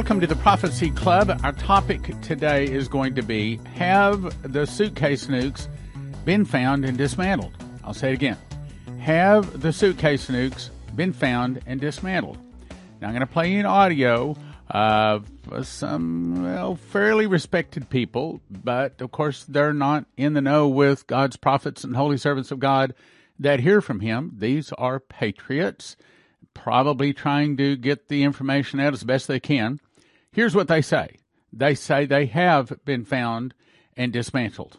welcome to the Prophecy Club. Our topic today is going to be Have the suitcase nukes been found and dismantled? I'll say it again. Have the suitcase nukes been found and dismantled? Now, I'm going to play you an audio of some well, fairly respected people, but of course, they're not in the know with God's prophets and holy servants of God that hear from Him. These are patriots probably trying to get the information out as best they can. Here's what they say they say they have been found and dismantled.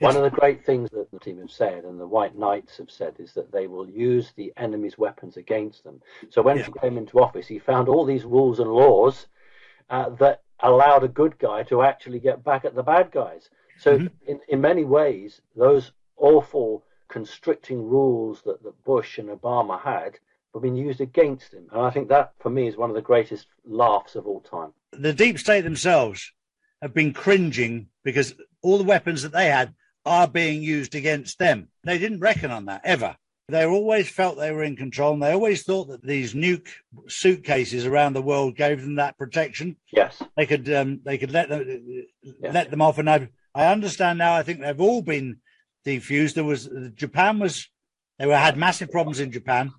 One of the great things that the team have said and the White Knights have said is that they will use the enemy's weapons against them. So when yeah. he came into office, he found all these rules and laws uh, that allowed a good guy to actually get back at the bad guys. So mm-hmm. in, in many ways, those awful constricting rules that, that Bush and Obama had have been used against him. And I think that, for me, is one of the greatest laughs of all time. The deep state themselves have been cringing because all the weapons that they had are being used against them. They didn't reckon on that ever. They always felt they were in control, and they always thought that these nuke suitcases around the world gave them that protection. Yes, they could um, they could let them let them off. And I I understand now. I think they've all been defused. There was Japan was they were had massive problems in Japan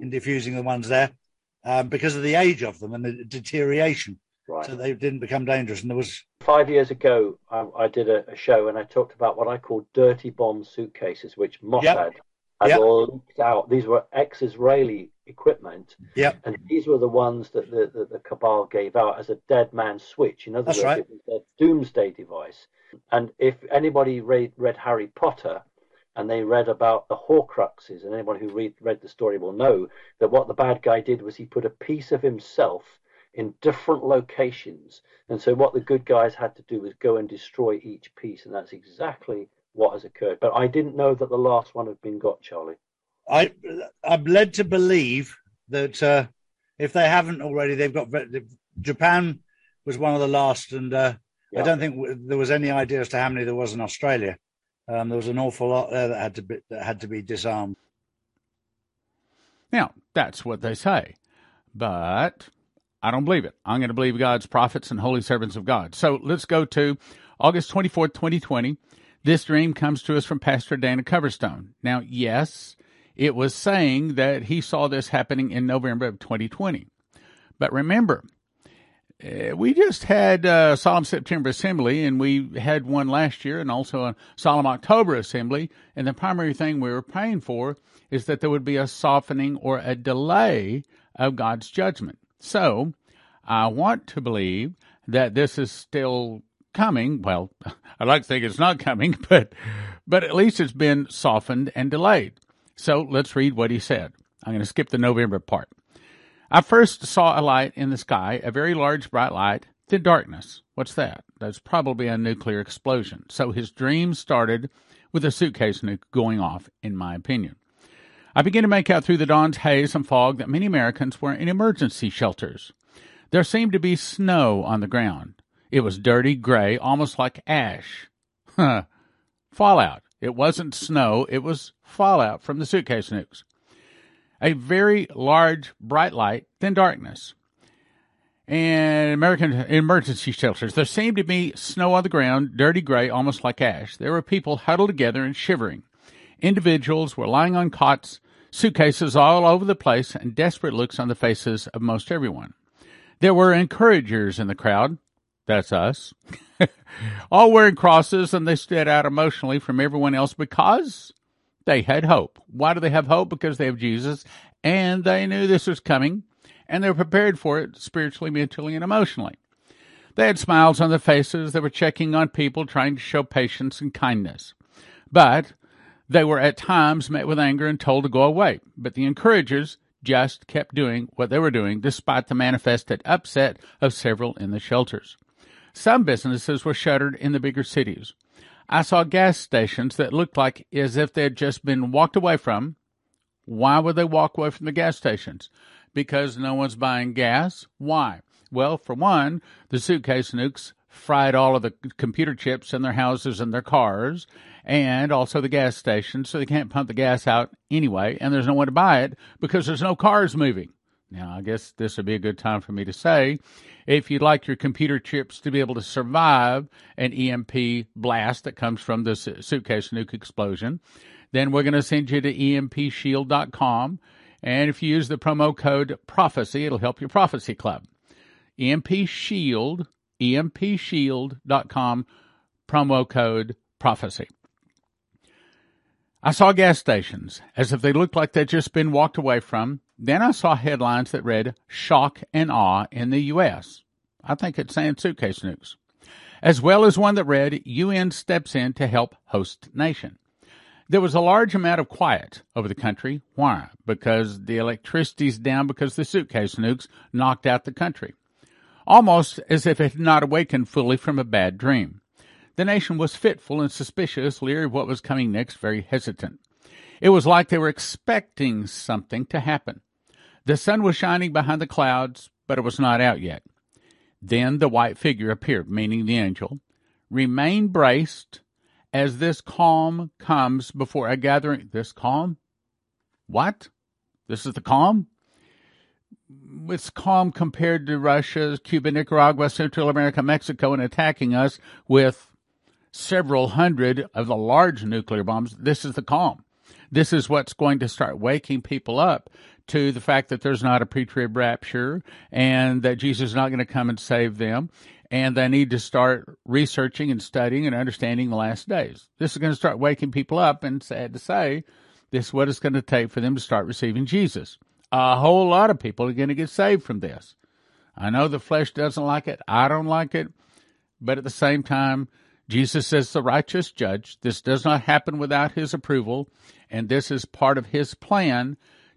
in diffusing the ones there um, because of the age of them and the deterioration. Right. So they didn't become dangerous. And there was five years ago, I, I did a, a, show and I talked about what I call dirty bomb suitcases, which Mossad yep. had yep. all leaked out. These were ex-Israeli equipment, yep. and these were the ones that the, the, the cabal gave out as a dead man switch. In other That's words, right. it was a doomsday device. And if anybody read, read Harry Potter, and they read about the Horcruxes, and anyone who read read the story will know that what the bad guy did was he put a piece of himself in different locations, and so what the good guys had to do was go and destroy each piece, and that's exactly what has occurred. But I didn't know that the last one had been got, Charlie. I I'm led to believe that uh, if they haven't already, they've got Japan was one of the last, and uh, yeah. I don't think there was any idea as to how many there was in Australia. Um, there was an awful lot there that had to be that had to be disarmed. Now that's what they say, but I don't believe it. I'm going to believe God's prophets and holy servants of God. So let's go to August 24th, 2020. This dream comes to us from Pastor Dana Coverstone. Now, yes, it was saying that he saw this happening in November of 2020. But remember, Uh, we just had a Solemn September Assembly, and we had one last year, and also a Solemn October Assembly. And the primary thing we were praying for is that there would be a softening or a delay of God's judgment. So I want to believe that this is still coming. Well, I'd like to think it's not coming, but but at least it's been softened and delayed. So let's read what he said. I'm going to skip the November part. I first saw a light in the sky, a very large bright light, then darkness. What's that? That's probably a nuclear explosion. So his dream started with a suitcase nuke going off, in my opinion. I began to make out through the dawn's haze and fog that many Americans were in emergency shelters. There seemed to be snow on the ground. It was dirty gray, almost like ash. fallout. It wasn't snow, it was fallout from the suitcase nukes a very large bright light, then darkness. And American emergency shelters. There seemed to be snow on the ground, dirty gray, almost like ash. There were people huddled together and shivering. Individuals were lying on cots, suitcases all over the place, and desperate looks on the faces of most everyone. There were encouragers in the crowd. That's us. all wearing crosses, and they stood out emotionally from everyone else because they had hope. Why do they have hope? Because they have Jesus and they knew this was coming and they were prepared for it spiritually, mentally, and emotionally. They had smiles on their faces. They were checking on people, trying to show patience and kindness. But they were at times met with anger and told to go away. But the encouragers just kept doing what they were doing despite the manifested upset of several in the shelters. Some businesses were shuttered in the bigger cities. I saw gas stations that looked like as if they'd just been walked away from. Why would they walk away from the gas stations? Because no one's buying gas? Why? Well, for one, the suitcase nukes fried all of the computer chips in their houses and their cars, and also the gas stations, so they can't pump the gas out anyway, and there's no one to buy it because there's no cars moving. Now, I guess this would be a good time for me to say if you'd like your computer chips to be able to survive an EMP blast that comes from the suitcase nuke explosion, then we're going to send you to empshield.com. And if you use the promo code prophecy, it'll help your prophecy club. EMP Shield, empshield.com, promo code prophecy. I saw gas stations as if they looked like they'd just been walked away from. Then I saw headlines that read shock and awe in the U.S. I think it's saying suitcase nukes. As well as one that read UN steps in to help host nation. There was a large amount of quiet over the country. Why? Because the electricity's down because the suitcase nukes knocked out the country. Almost as if it had not awakened fully from a bad dream. The nation was fitful and suspicious, leery of what was coming next, very hesitant. It was like they were expecting something to happen. The sun was shining behind the clouds, but it was not out yet. Then the white figure appeared, meaning the angel. Remain braced, as this calm comes before a gathering. This calm? What? This is the calm? It's calm compared to Russia, Cuba, Nicaragua, Central America, Mexico, and attacking us with several hundred of the large nuclear bombs. This is the calm. This is what's going to start waking people up to the fact that there's not a pre-trib rapture and that Jesus is not going to come and save them and they need to start researching and studying and understanding the last days. This is going to start waking people up, and sad to say, this is what it's going to take for them to start receiving Jesus. A whole lot of people are going to get saved from this. I know the flesh doesn't like it. I don't like it. But at the same time, Jesus is the righteous judge. This does not happen without his approval, and this is part of his plan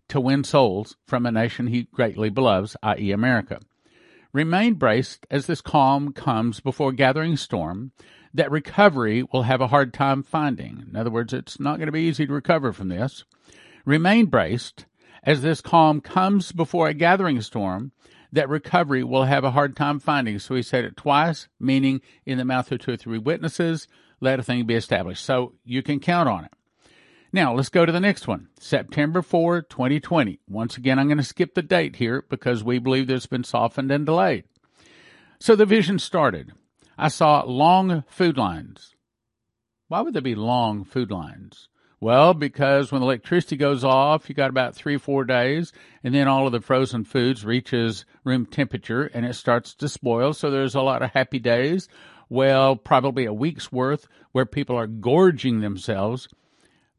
to win souls from a nation he greatly loves, i.e., America. Remain braced as this calm comes before gathering storm that recovery will have a hard time finding. In other words, it's not going to be easy to recover from this. Remain braced as this calm comes before a gathering storm that recovery will have a hard time finding. So he said it twice, meaning in the mouth of two or three witnesses, let a thing be established. So you can count on it. Now, let's go to the next one. September 4, 2020. Once again, I'm going to skip the date here because we believe has been softened and delayed. So the vision started. I saw long food lines. Why would there be long food lines? Well, because when the electricity goes off, you got about three, four days, and then all of the frozen foods reaches room temperature and it starts to spoil. So there's a lot of happy days. Well, probably a week's worth where people are gorging themselves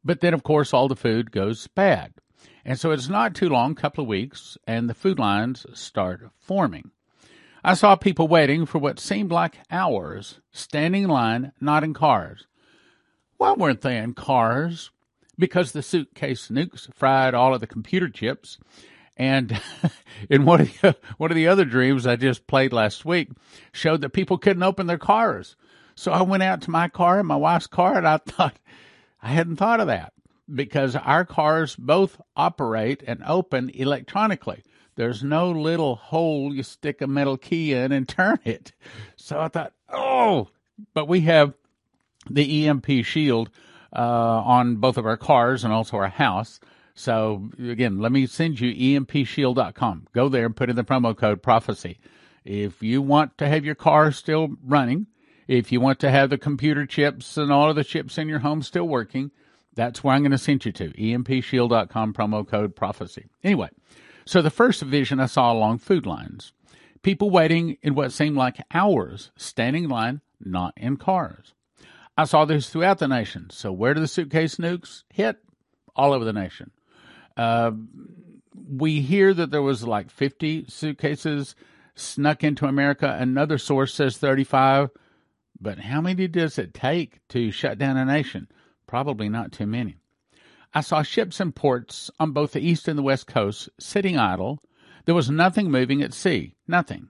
but then, of course, all the food goes bad. And so it's not too long, a couple of weeks, and the food lines start forming. I saw people waiting for what seemed like hours, standing in line, not in cars. Why weren't they in cars? Because the suitcase nukes fried all of the computer chips. And in one of the, one of the other dreams I just played last week showed that people couldn't open their cars. So I went out to my car and my wife's car and I thought, I hadn't thought of that because our cars both operate and open electronically. There's no little hole you stick a metal key in and turn it. So I thought, oh, but we have the EMP shield uh, on both of our cars and also our house. So again, let me send you empshield.com. Go there and put in the promo code prophecy. If you want to have your car still running, if you want to have the computer chips and all of the chips in your home still working, that's where I'm going to send you to empshield.com promo code prophecy. Anyway, so the first vision I saw along food lines. People waiting in what seemed like hours, standing in line, not in cars. I saw this throughout the nation. So where do the suitcase nukes hit? All over the nation. Uh, we hear that there was like 50 suitcases snuck into America. Another source says 35. But how many does it take to shut down a nation? Probably not too many. I saw ships and ports on both the east and the west coast sitting idle. There was nothing moving at sea. Nothing.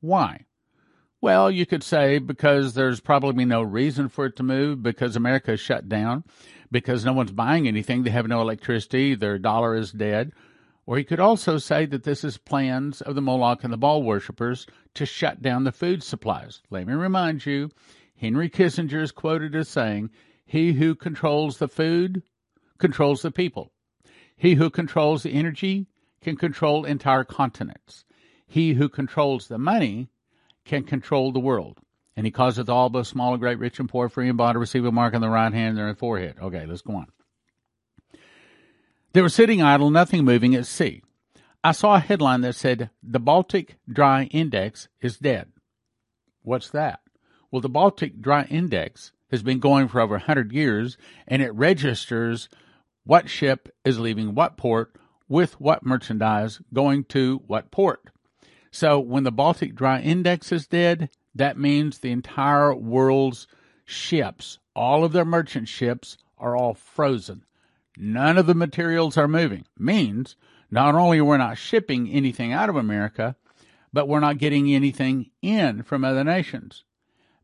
Why? Well, you could say because there's probably no reason for it to move because America is shut down, because no one's buying anything, they have no electricity, their dollar is dead, or he could also say that this is plans of the Moloch and the Baal worshippers to shut down the food supplies. Let me remind you, Henry Kissinger is quoted as saying, He who controls the food controls the people. He who controls the energy can control entire continents. He who controls the money can control the world. And he causeth all both small and great, rich and poor, free and bond to receive a mark on the right hand and their forehead. Okay, let's go on. They were sitting idle, nothing moving at sea. I saw a headline that said, The Baltic Dry Index is dead. What's that? Well, the Baltic Dry Index has been going for over 100 years and it registers what ship is leaving what port with what merchandise going to what port. So when the Baltic Dry Index is dead, that means the entire world's ships, all of their merchant ships, are all frozen. None of the materials are moving. Means not only we're not shipping anything out of America, but we're not getting anything in from other nations.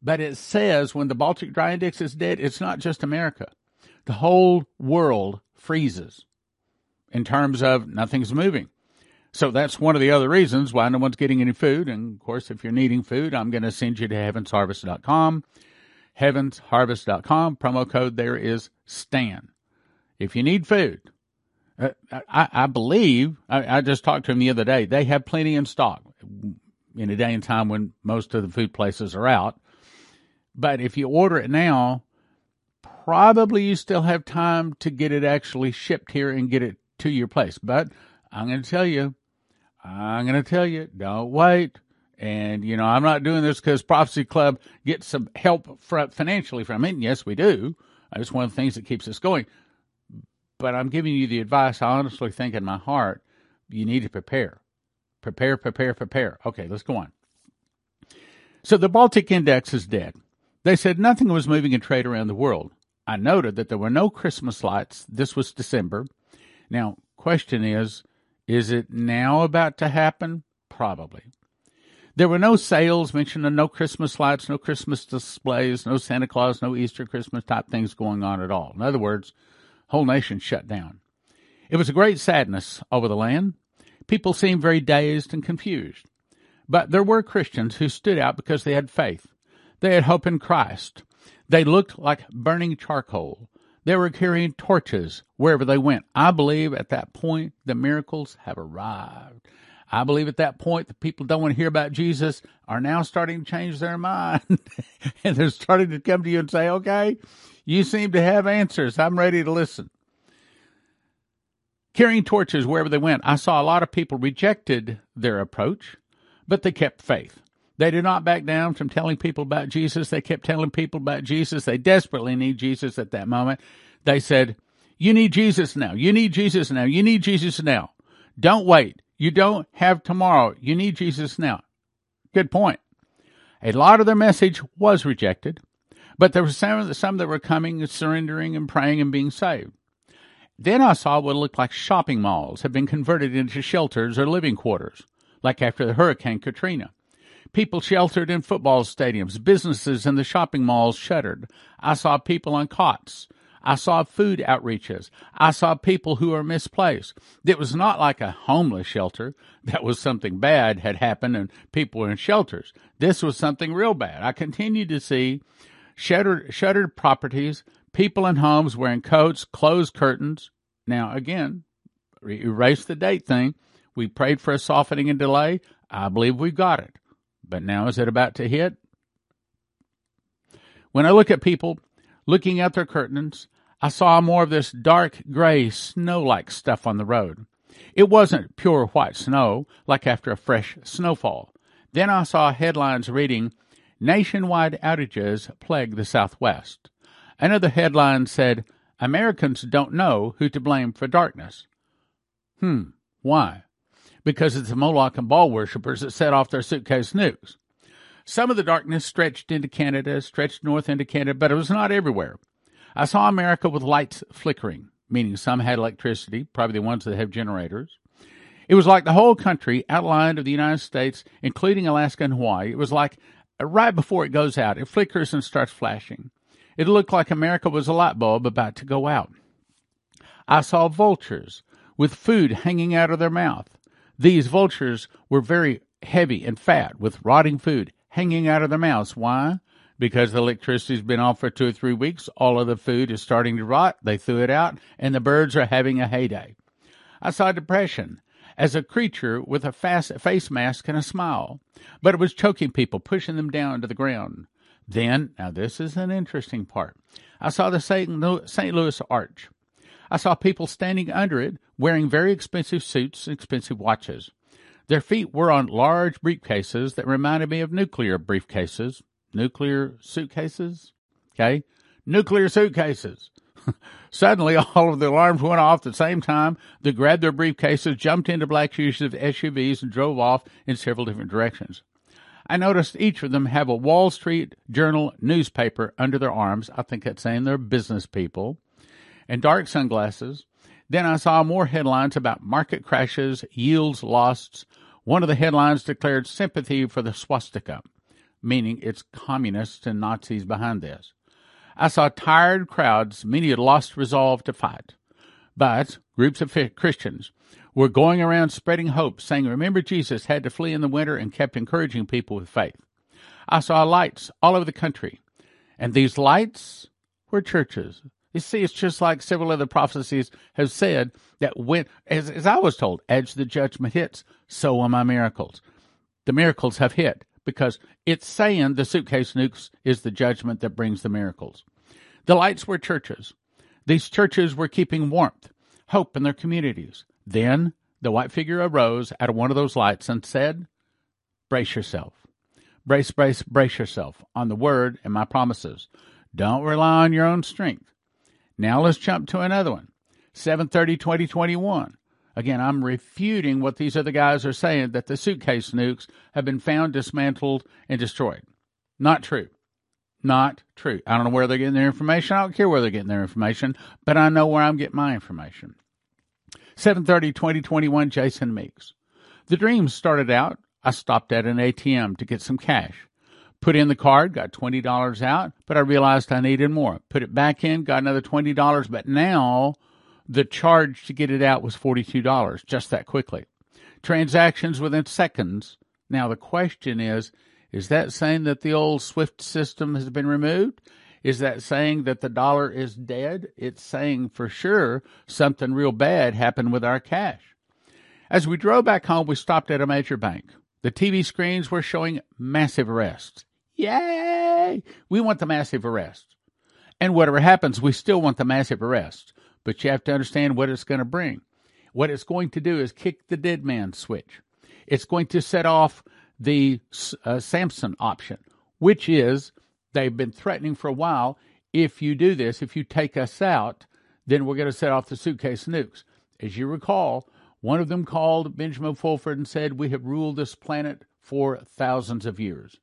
But it says when the Baltic Dry Index is dead, it's not just America. The whole world freezes in terms of nothing's moving. So that's one of the other reasons why no one's getting any food. And of course, if you're needing food, I'm going to send you to heavensharvest.com. Heavensharvest.com. Promo code there is STAN. If you need food, uh, I, I, believe, I, I just talked to them the other day, they have plenty in stock in a day and time when most of the food places are out. But if you order it now, probably you still have time to get it actually shipped here and get it to your place. But I'm going to tell you, I'm going to tell you, don't wait. And, you know, I'm not doing this because Prophecy Club gets some help financially from it. And yes, we do. It's one of the things that keeps us going but I'm giving you the advice I honestly think in my heart you need to prepare. Prepare, prepare, prepare. Okay, let's go on. So the Baltic Index is dead. They said nothing was moving in trade around the world. I noted that there were no Christmas lights. This was December. Now, question is, is it now about to happen? Probably. There were no sales mentioned, no Christmas lights, no Christmas displays, no Santa Claus, no Easter, Christmas type things going on at all. In other words, whole nation shut down. It was a great sadness over the land. People seemed very dazed and confused. But there were Christians who stood out because they had faith. They had hope in Christ. They looked like burning charcoal. They were carrying torches wherever they went. I believe at that point the miracles have arrived. I believe at that point the people don't want to hear about Jesus are now starting to change their mind and they're starting to come to you and say, okay, you seem to have answers. I'm ready to listen. Carrying torches wherever they went, I saw a lot of people rejected their approach, but they kept faith. They did not back down from telling people about Jesus. They kept telling people about Jesus. They desperately need Jesus at that moment. They said, You need Jesus now. You need Jesus now. You need Jesus now. Don't wait. You don't have tomorrow. You need Jesus now. Good point. A lot of their message was rejected. But there were some, some that were coming and surrendering and praying and being saved. Then I saw what looked like shopping malls had been converted into shelters or living quarters, like after the Hurricane Katrina. People sheltered in football stadiums, businesses in the shopping malls shuttered. I saw people on cots. I saw food outreaches. I saw people who were misplaced. It was not like a homeless shelter. That was something bad had happened and people were in shelters. This was something real bad. I continued to see shuttered, shuttered properties, people in homes wearing coats, closed curtains. Now, again, erase the date thing. We prayed for a softening and delay. I believe we got it. But now is it about to hit? When I look at people looking at their curtains, I saw more of this dark gray snow like stuff on the road. It wasn't pure white snow like after a fresh snowfall. Then I saw headlines reading, Nationwide outages plague the Southwest. Another headline said, Americans don't know who to blame for darkness. Hmm, why? Because it's the Moloch and Baal worshippers that set off their suitcase nukes. Some of the darkness stretched into Canada, stretched north into Canada, but it was not everywhere. I saw America with lights flickering, meaning some had electricity, probably the ones that have generators. It was like the whole country outlined of the United States, including Alaska and Hawaii. It was like Uh, right before it goes out, it flickers and starts flashing. It looked like America was a light bulb about to go out. I saw vultures with food hanging out of their mouth. These vultures were very heavy and fat with rotting food hanging out of their mouths. Why? Because the electricity's been off for two or three weeks. All of the food is starting to rot. They threw it out and the birds are having a heyday. I saw depression as a creature with a face mask and a smile, but it was choking people, pushing them down to the ground. Then, now this is an interesting part, I saw the St. Louis Arch. I saw people standing under it wearing very expensive suits and expensive watches. Their feet were on large briefcases that reminded me of nuclear briefcases. Nuclear suitcases? Okay. Nuclear suitcases. Suddenly, all of the alarms went off at the same time. They grabbed their briefcases, jumped into black SUVs, and drove off in several different directions. I noticed each of them have a Wall Street Journal newspaper under their arms. I think that's saying they're business people. And dark sunglasses. Then I saw more headlines about market crashes, yields lost. One of the headlines declared sympathy for the swastika, meaning it's communists and Nazis behind this. I saw tired crowds, many had lost resolve to fight. But groups of Christians were going around spreading hope, saying, Remember, Jesus had to flee in the winter and kept encouraging people with faith. I saw lights all over the country, and these lights were churches. You see, it's just like several other prophecies have said that when, as, as I was told, as the judgment hits, so will my miracles. The miracles have hit because it's saying the suitcase nukes is the judgment that brings the miracles. The lights were churches. These churches were keeping warmth, hope in their communities. Then the white figure arose out of one of those lights and said, Brace yourself. Brace, brace, brace yourself on the word and my promises. Don't rely on your own strength. Now let's jump to another one. 730 2021. Again, I'm refuting what these other guys are saying that the suitcase nukes have been found, dismantled, and destroyed. Not true. Not true. I don't know where they're getting their information. I don't care where they're getting their information, but I know where I'm getting my information. 730 2021 Jason Meeks. The dream started out, I stopped at an ATM to get some cash. Put in the card, got $20 out, but I realized I needed more. Put it back in, got another $20, but now the charge to get it out was $42 just that quickly. Transactions within seconds. Now the question is, is that saying that the old SWIFT system has been removed? Is that saying that the dollar is dead? It's saying for sure something real bad happened with our cash. As we drove back home, we stopped at a major bank. The TV screens were showing massive arrests. Yay! We want the massive arrests. And whatever happens, we still want the massive arrests. But you have to understand what it's going to bring. What it's going to do is kick the dead man switch. It's going to set off the uh, Samson option, which is they've been threatening for a while. If you do this, if you take us out, then we're going to set off the suitcase nukes. As you recall, one of them called Benjamin Fulford and said, We have ruled this planet for thousands of years,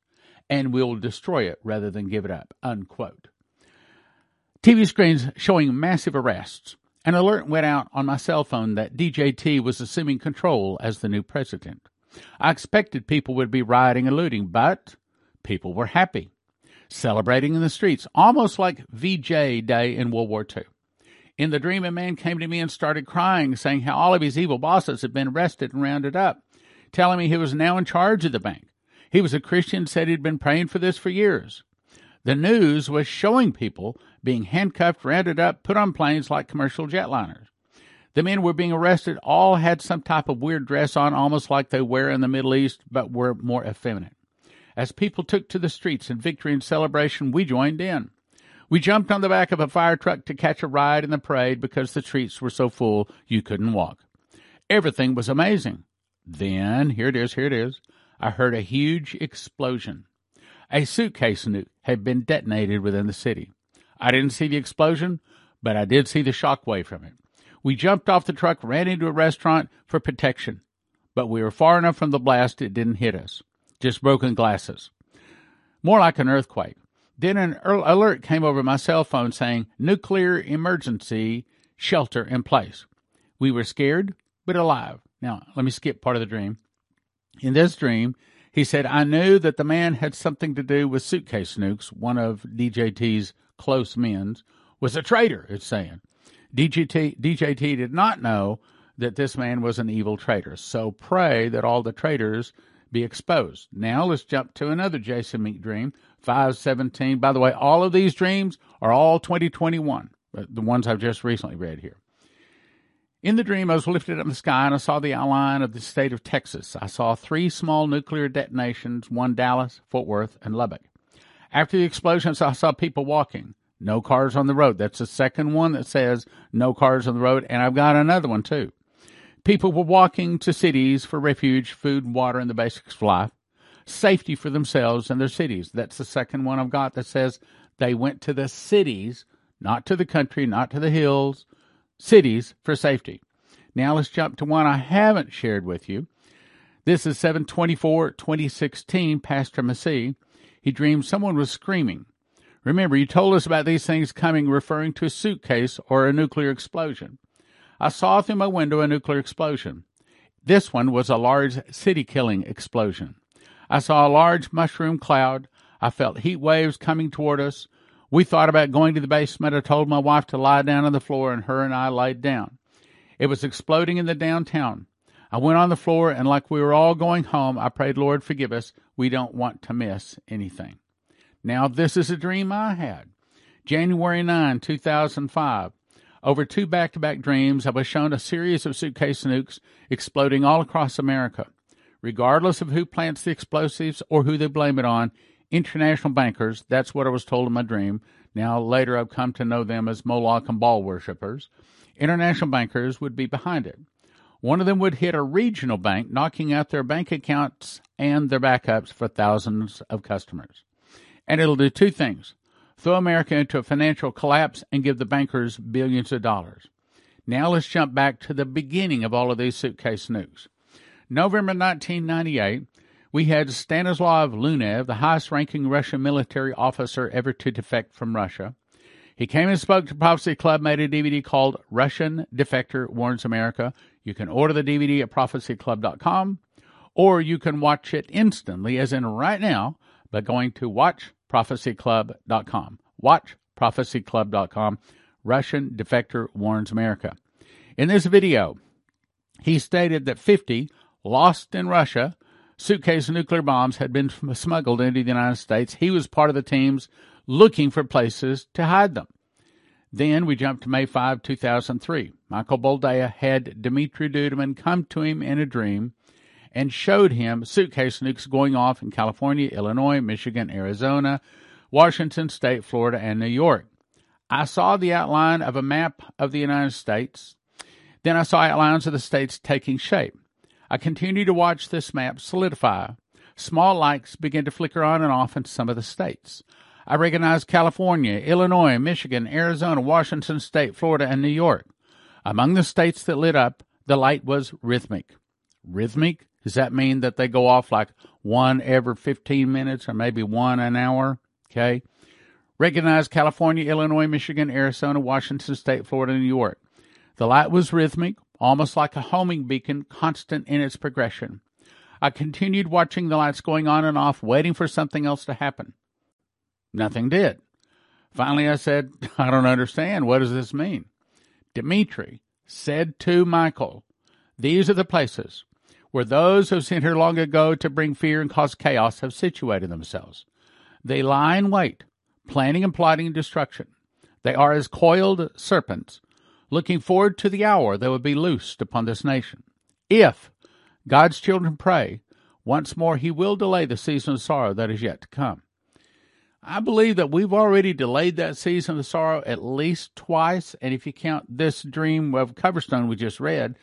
and we'll destroy it rather than give it up. Unquote. TV screens showing massive arrests. An alert went out on my cell phone that DJT was assuming control as the new president. I expected people would be rioting and looting, but people were happy celebrating in the streets, almost like VJ Day in World War II. In the dream, a man came to me and started crying, saying how all of his evil bosses had been arrested and rounded up, telling me he was now in charge of the bank. He was a Christian, said he'd been praying for this for years. The news was showing people being handcuffed, rounded up, put on planes like commercial jetliners. The men were being arrested, all had some type of weird dress on, almost like they wear in the Middle East, but were more effeminate. As people took to the streets in victory and celebration, we joined in. We jumped on the back of a fire truck to catch a ride in the parade because the streets were so full you couldn't walk. Everything was amazing. Then, here it is, here it is, I heard a huge explosion. A suitcase nuke had been detonated within the city. I didn't see the explosion, but I did see the shock wave from it. We jumped off the truck, ran into a restaurant for protection, but we were far enough from the blast it didn't hit us just broken glasses. More like an earthquake. Then an er, alert came over my cell phone saying nuclear emergency shelter in place. We were scared, but alive. Now, let me skip part of the dream. In this dream, he said, I knew that the man had something to do with suitcase nukes, one of DJT's close men, was a traitor, it's saying. DJT, DJT did not know that this man was an evil traitor. So pray that all the traitors be exposed. Now let's jump to another Jason Meek dream, 517. By the way, all of these dreams are all 2021, the ones I've just recently read here. In the dream, I was lifted up in the sky and I saw the outline of the state of Texas. I saw three small nuclear detonations one Dallas, Fort Worth, and Lubbock. After the explosions, I saw people walking. No cars on the road. That's the second one that says no cars on the road, and I've got another one too. People were walking to cities for refuge, food, water, and the basics of life, safety for themselves and their cities. That's the second one I've got that says they went to the cities, not to the country, not to the hills, cities for safety. Now let's jump to one I haven't shared with you. This is 724 2016, Pastor Massey. He dreamed someone was screaming. Remember, you told us about these things coming referring to a suitcase or a nuclear explosion. I saw through my window a nuclear explosion. This one was a large city killing explosion. I saw a large mushroom cloud. I felt heat waves coming toward us. We thought about going to the basement. I told my wife to lie down on the floor, and her and I laid down. It was exploding in the downtown. I went on the floor, and like we were all going home, I prayed, Lord, forgive us. We don't want to miss anything. Now, this is a dream I had. January 9, 2005. Over two back to back dreams, I was shown a series of suitcase nukes exploding all across America. Regardless of who plants the explosives or who they blame it on, international bankers, that's what I was told in my dream. Now, later I've come to know them as Moloch and Baal worshippers. International bankers would be behind it. One of them would hit a regional bank, knocking out their bank accounts and their backups for thousands of customers. And it'll do two things throw America into a financial collapse and give the bankers billions of dollars. Now let's jump back to the beginning of all of these suitcase nukes. November 1998, we had Stanislav Lunev, the highest ranking Russian military officer ever to defect from Russia. He came and spoke to Prophecy Club, made a DVD called Russian Defector Warns America. You can order the DVD at prophecyclub.com or you can watch it instantly, as in right now, by going to watch prophecyclub.com. Watch prophecyclub.com. Russian defector warns America. In this video, he stated that 50 lost in Russia suitcase nuclear bombs had been smuggled into the United States. He was part of the teams looking for places to hide them. Then we jump to May 5, 2003. Michael Boldea had Dimitri Duduman come to him in a dream and showed him suitcase nukes going off in California, Illinois, Michigan, Arizona, Washington State, Florida, and New York. I saw the outline of a map of the United States. Then I saw outlines of the states taking shape. I continued to watch this map solidify. Small lights began to flicker on and off in some of the states. I recognized California, Illinois, Michigan, Arizona, Washington State, Florida, and New York. Among the states that lit up, the light was rhythmic. Rhythmic? Does that mean that they go off like one every 15 minutes or maybe one an hour? Okay. Recognize California, Illinois, Michigan, Arizona, Washington State, Florida, and New York. The light was rhythmic, almost like a homing beacon, constant in its progression. I continued watching the lights going on and off, waiting for something else to happen. Nothing did. Finally, I said, I don't understand. What does this mean? Dimitri said to Michael, These are the places where those who sent here long ago to bring fear and cause chaos have situated themselves. They lie in wait, planning and plotting destruction. They are as coiled serpents, looking forward to the hour they will be loosed upon this nation. If God's children pray, once more he will delay the season of sorrow that is yet to come. I believe that we've already delayed that season of sorrow at least twice, and if you count this dream of Coverstone we just read,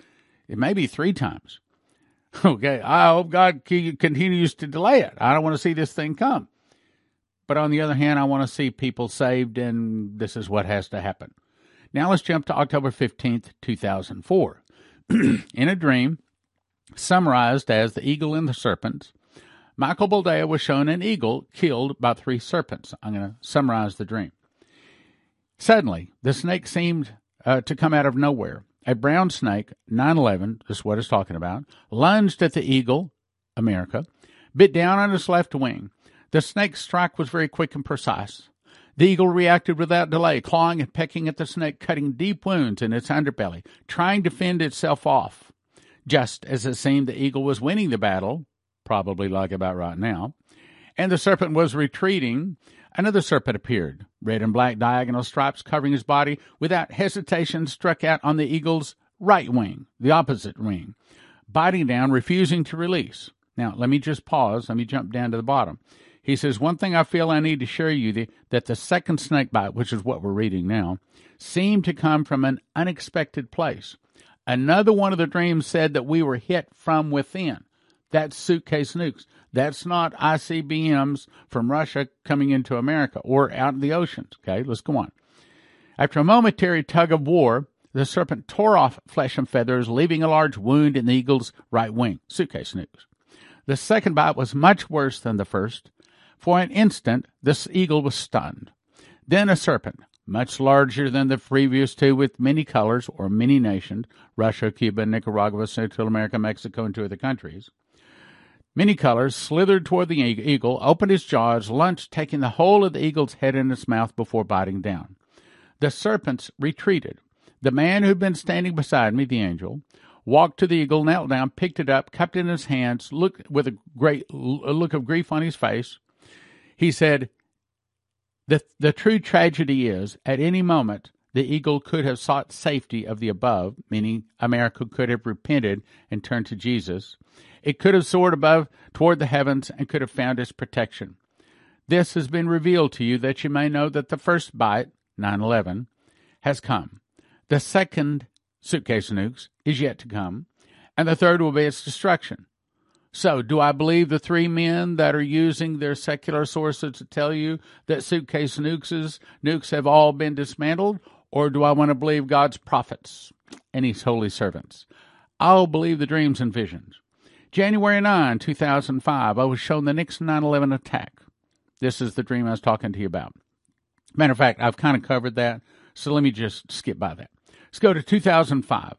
it may be three times. Okay, I hope God continues to delay it. I don't want to see this thing come. But on the other hand, I want to see people saved, and this is what has to happen. Now let's jump to October 15th, 2004. In a dream, summarized as the eagle and the serpents, Michael Boldea was shown an eagle killed by three serpents. I'm going to summarize the dream. Suddenly, the snake seemed uh, to come out of nowhere. A brown snake, 911, is what it's talking about, lunged at the eagle, America, bit down on its left wing. The snake's strike was very quick and precise. The eagle reacted without delay, clawing and pecking at the snake, cutting deep wounds in its underbelly, trying to fend itself off. Just as it seemed the eagle was winning the battle, probably like about right now, and the serpent was retreating, another serpent appeared, red and black diagonal stripes covering his body, without hesitation struck out on the eagle's right wing, the opposite wing, biting down, refusing to release. Now, let me just pause. Let me jump down to the bottom. He says, One thing I feel I need to share you the, that the second snake bite, which is what we're reading now, seemed to come from an unexpected place. Another one of the dreams said that we were hit from within. That's suitcase nukes. That's not ICBMs from Russia coming into America or out in the oceans. Okay, let's go on. After a momentary tug of war, the serpent tore off flesh and feathers, leaving a large wound in the eagle's right wing. Suitcase nukes. The second bite was much worse than the first. For an instant, this eagle was stunned. Then a serpent, much larger than the previous two with many colors or many nations Russia, Cuba, Nicaragua, Central America, Mexico, and two other countries Many colors slithered toward the eagle, opened its jaws, lunged, taking the whole of the eagle's head in its mouth before biting down. The serpents retreated. The man who had been standing beside me, the angel, walked to the eagle, knelt down, picked it up, cupped it in his hands, looked with a great a look of grief on his face. He said, the, the true tragedy is, at any moment, the eagle could have sought safety of the above, meaning America could have repented and turned to Jesus. It could have soared above toward the heavens and could have found its protection. This has been revealed to you that you may know that the first bite, 9 11, has come. The second suitcase nukes is yet to come, and the third will be its destruction. So, do I believe the three men that are using their secular sources to tell you that suitcase nukes, nukes have all been dismantled, or do I want to believe God's prophets and His holy servants? I'll believe the dreams and visions. January 9, 2005, I was shown the Nixon 9 11 attack. This is the dream I was talking to you about. Matter of fact, I've kind of covered that, so let me just skip by that. Let's go to 2005.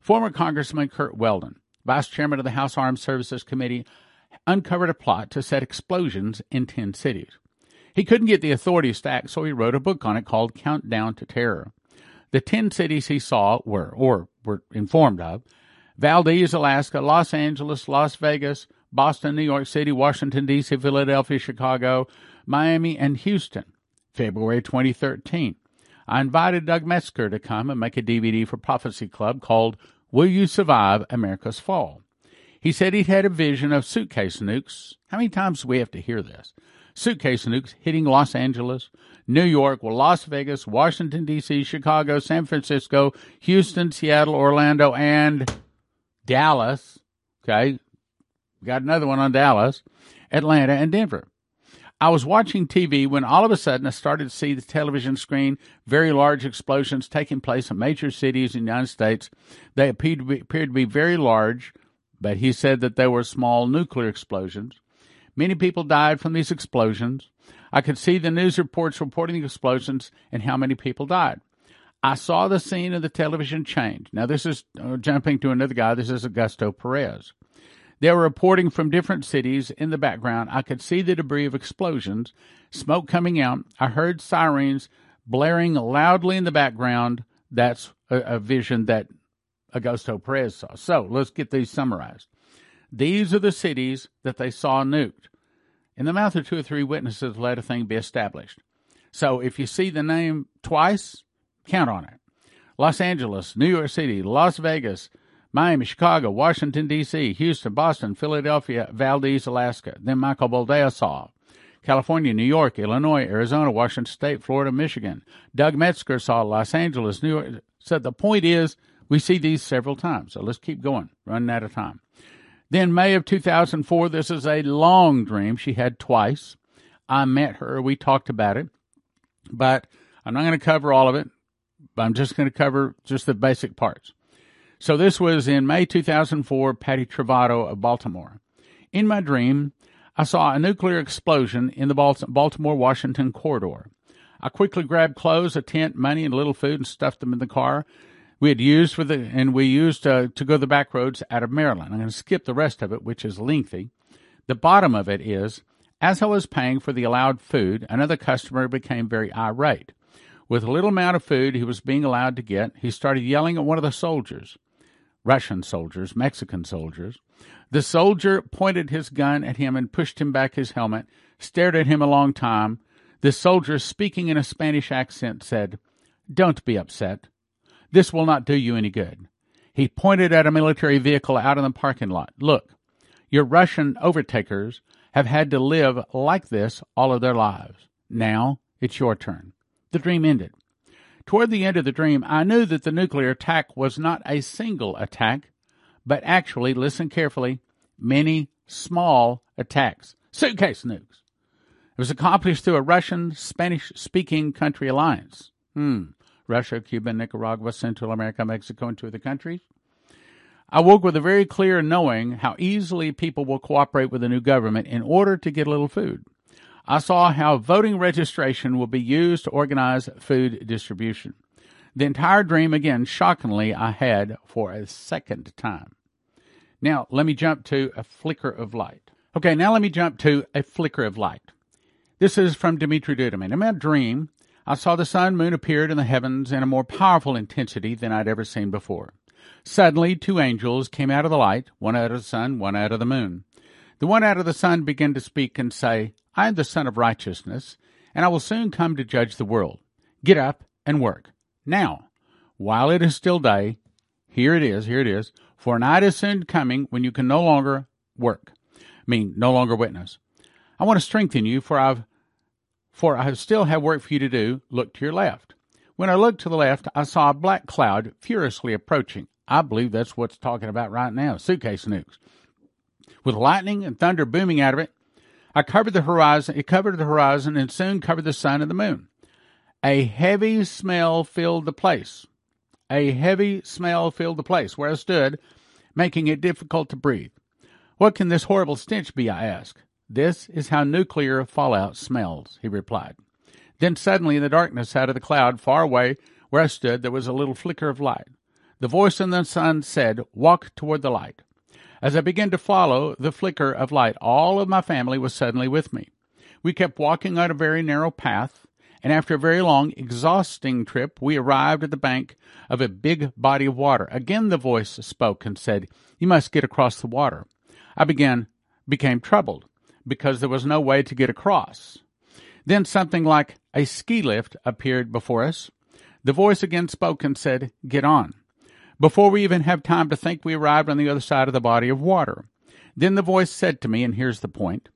Former Congressman Curt Weldon, Vice Chairman of the House Armed Services Committee, uncovered a plot to set explosions in 10 cities. He couldn't get the authorities to act, so he wrote a book on it called Countdown to Terror. The 10 cities he saw were, or were informed of, Valdez, Alaska, Los Angeles, Las Vegas, Boston, New York City, Washington, D.C., Philadelphia, Chicago, Miami, and Houston. February 2013. I invited Doug Metzger to come and make a DVD for Prophecy Club called Will You Survive America's Fall? He said he'd had a vision of suitcase nukes. How many times do we have to hear this? Suitcase nukes hitting Los Angeles, New York, Las Vegas, Washington, D.C., Chicago, San Francisco, Houston, Seattle, Orlando, and Dallas, okay, got another one on Dallas, Atlanta, and Denver. I was watching TV when all of a sudden I started to see the television screen, very large explosions taking place in major cities in the United States. They appeared to be, appeared to be very large, but he said that they were small nuclear explosions. Many people died from these explosions. I could see the news reports reporting the explosions and how many people died. I saw the scene of the television change. Now, this is uh, jumping to another guy. This is Augusto Perez. They were reporting from different cities in the background. I could see the debris of explosions, smoke coming out. I heard sirens blaring loudly in the background. That's a, a vision that Augusto Perez saw. So let's get these summarized. These are the cities that they saw nuked. In the mouth of two or three witnesses, let a thing be established. So if you see the name twice, Count on it. Los Angeles, New York City, Las Vegas, Miami, Chicago, Washington, D.C., Houston, Boston, Philadelphia, Valdez, Alaska. Then Michael Boldea saw California, New York, Illinois, Arizona, Washington State, Florida, Michigan. Doug Metzger saw Los Angeles, New York. So the point is, we see these several times. So let's keep going, running out of time. Then May of 2004, this is a long dream she had twice. I met her. We talked about it, but I'm not going to cover all of it. I'm just going to cover just the basic parts. So this was in May 2004, Patty Travato of Baltimore. In my dream, I saw a nuclear explosion in the Baltimore Washington corridor. I quickly grabbed clothes, a tent, money, and a little food and stuffed them in the car we had used for the, and we used uh, to go the back roads out of Maryland. I'm going to skip the rest of it, which is lengthy. The bottom of it is, as I was paying for the allowed food, another customer became very irate. With a little amount of food he was being allowed to get, he started yelling at one of the soldiers Russian soldiers, Mexican soldiers. The soldier pointed his gun at him and pushed him back his helmet, stared at him a long time. The soldier, speaking in a Spanish accent, said, Don't be upset. This will not do you any good. He pointed at a military vehicle out in the parking lot. Look, your Russian overtakers have had to live like this all of their lives. Now it's your turn. The dream ended. Toward the end of the dream, I knew that the nuclear attack was not a single attack, but actually, listen carefully, many small attacks. Suitcase nukes. It was accomplished through a Russian Spanish speaking country alliance. Hmm. Russia, Cuba, Nicaragua, Central America, Mexico, and two other countries. I woke with a very clear knowing how easily people will cooperate with a new government in order to get a little food. I saw how voting registration will be used to organize food distribution. The entire dream, again, shockingly, I had for a second time. Now, let me jump to a flicker of light. Okay, now let me jump to a flicker of light. This is from Dimitri Duduman. In my dream, I saw the sun moon appeared in the heavens in a more powerful intensity than I'd ever seen before. Suddenly, two angels came out of the light, one out of the sun, one out of the moon. The one out of the sun began to speak and say, I am the Son of Righteousness, and I will soon come to judge the world. Get up and work. Now, while it is still day, here it is, here it is, for night is soon coming when you can no longer work, I mean, no longer witness. I want to strengthen you, for I've for I still have work for you to do. Look to your left. When I looked to the left, I saw a black cloud furiously approaching. I believe that's what's talking about right now suitcase nukes. With lightning and thunder booming out of it, I covered the horizon. It covered the horizon and soon covered the sun and the moon. A heavy smell filled the place. A heavy smell filled the place where I stood, making it difficult to breathe. What can this horrible stench be? I asked. This is how nuclear fallout smells, he replied. Then suddenly, in the darkness out of the cloud, far away where I stood, there was a little flicker of light. The voice in the sun said, Walk toward the light. As I began to follow the flicker of light, all of my family was suddenly with me. We kept walking on a very narrow path, and after a very long, exhausting trip, we arrived at the bank of a big body of water. Again the voice spoke and said, You must get across the water. I began became troubled because there was no way to get across. Then something like a ski lift appeared before us. The voice again spoke and said, Get on. Before we even have time to think, we arrived on the other side of the body of water. Then the voice said to me, and here's the point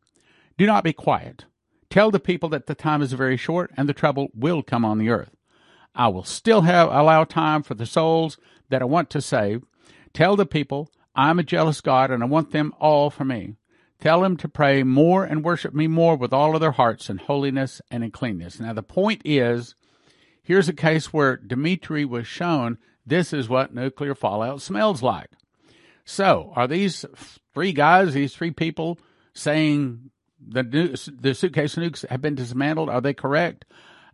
Do not be quiet. Tell the people that the time is very short and the trouble will come on the earth. I will still have allow time for the souls that I want to save. Tell the people I'm a jealous God and I want them all for me. Tell them to pray more and worship me more with all of their hearts in holiness and in cleanness. Now the point is, here's a case where Dimitri was shown this is what nuclear fallout smells like. So, are these three guys, these three people, saying the the suitcase nukes have been dismantled? Are they correct?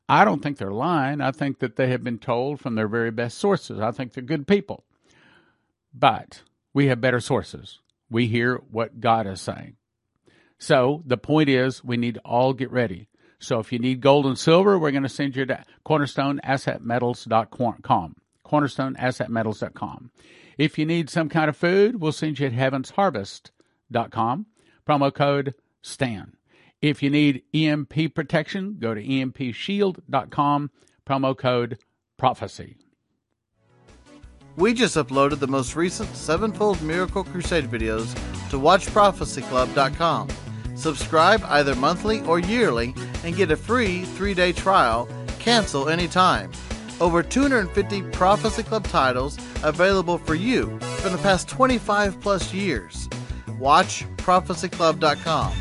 I don't think they're lying. I think that they have been told from their very best sources. I think they're good people. But we have better sources. We hear what God is saying. So the point is, we need to all get ready. So if you need gold and silver, we're going to send you to cornerstoneassetmetals.com cornerstoneassetmetals.com. If you need some kind of food, we'll send you at heavensharvest.com. Promo code STAN. If you need EMP protection, go to empshield.com. Promo code prophecy. We just uploaded the most recent Sevenfold Miracle Crusade videos to WatchProphecyClub.com. Subscribe either monthly or yearly and get a free three day trial. Cancel anytime. Over 250 Prophecy Club titles available for you from the past 25 plus years. WatchProphecyClub.com.